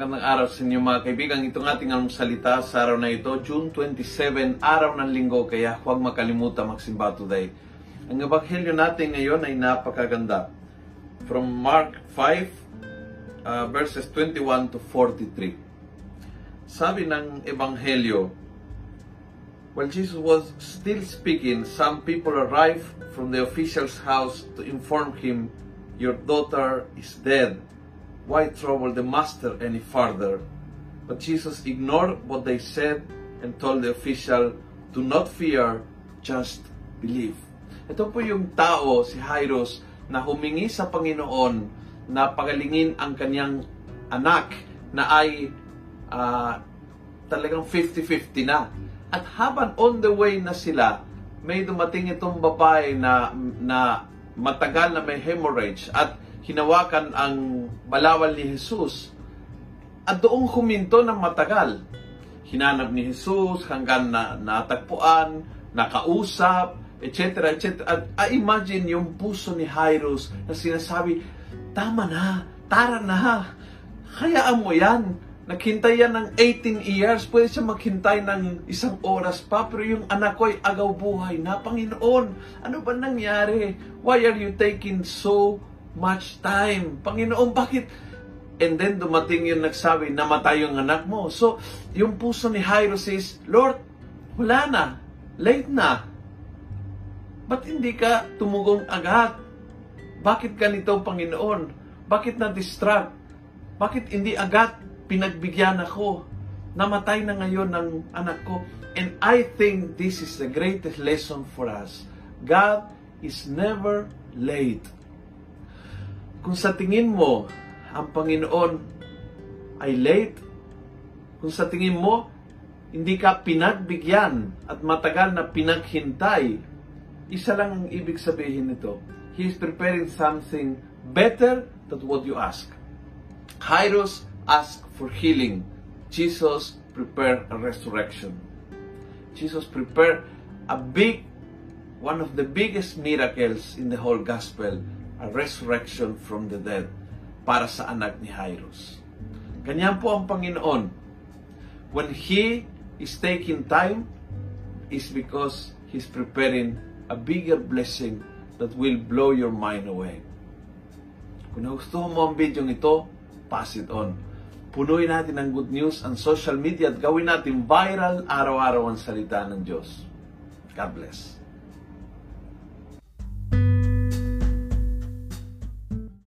araw sa inyo mga kaibigan. Itong ating anong salita sa araw na ito, June 27, araw ng linggo, kaya huwag makalimutan magsimba today. Ang ebanghelyo natin ngayon ay napakaganda. From Mark 5, uh, verses 21 to 43. Sabi ng ebanghelyo, While Jesus was still speaking, some people arrived from the official's house to inform him, Your daughter is dead. Why trouble the master any further? But Jesus ignored what they said and told the official, Do not fear, just believe. Ito po yung tao, si Jairus, na humingi sa Panginoon na pagalingin ang kanyang anak na ay uh, talagang 50-50 na. At habang on the way na sila, may dumating itong babae na, na matagal na may hemorrhage at hinawakan ang balawal ni Jesus at doong huminto ng matagal. Hinanap ni Jesus hanggang na natagpuan, nakausap, etc. etc. At I-imagine yung puso ni Jairus na sinasabi, tama na, tara na, hayaan mo yan. Naghintay yan ng 18 years, pwede siya maghintay ng isang oras pa, pero yung anak ko ay agaw buhay na, Panginoon, ano ba nangyari? Why are you taking so much time. Panginoon, bakit? And then dumating yung nagsabi, namatay yung anak mo. So, yung puso ni Jairus is, Lord, wala na. Late na. Ba't hindi ka tumugong agad? Bakit ganito, Panginoon? Bakit na-distract? Bakit hindi agad pinagbigyan ako? Namatay na ngayon ng anak ko. And I think this is the greatest lesson for us. God is never late. Kung sa tingin mo, ang Panginoon ay late, kung sa tingin mo, hindi ka pinagbigyan at matagal na pinaghintay, isa lang ang ibig sabihin nito. He is preparing something better than what you ask. Jairus asked for healing. Jesus prepared a resurrection. Jesus prepared a big, one of the biggest miracles in the whole gospel a resurrection from the dead para sa anak ni Jairus. Ganyan po ang Panginoon. When He is taking time, is because He's preparing a bigger blessing that will blow your mind away. Kung nagustuhan mo ang video ito, pass it on. Punuin natin ng good news ang social media at gawin natin viral araw-araw ang salita ng Diyos. God bless.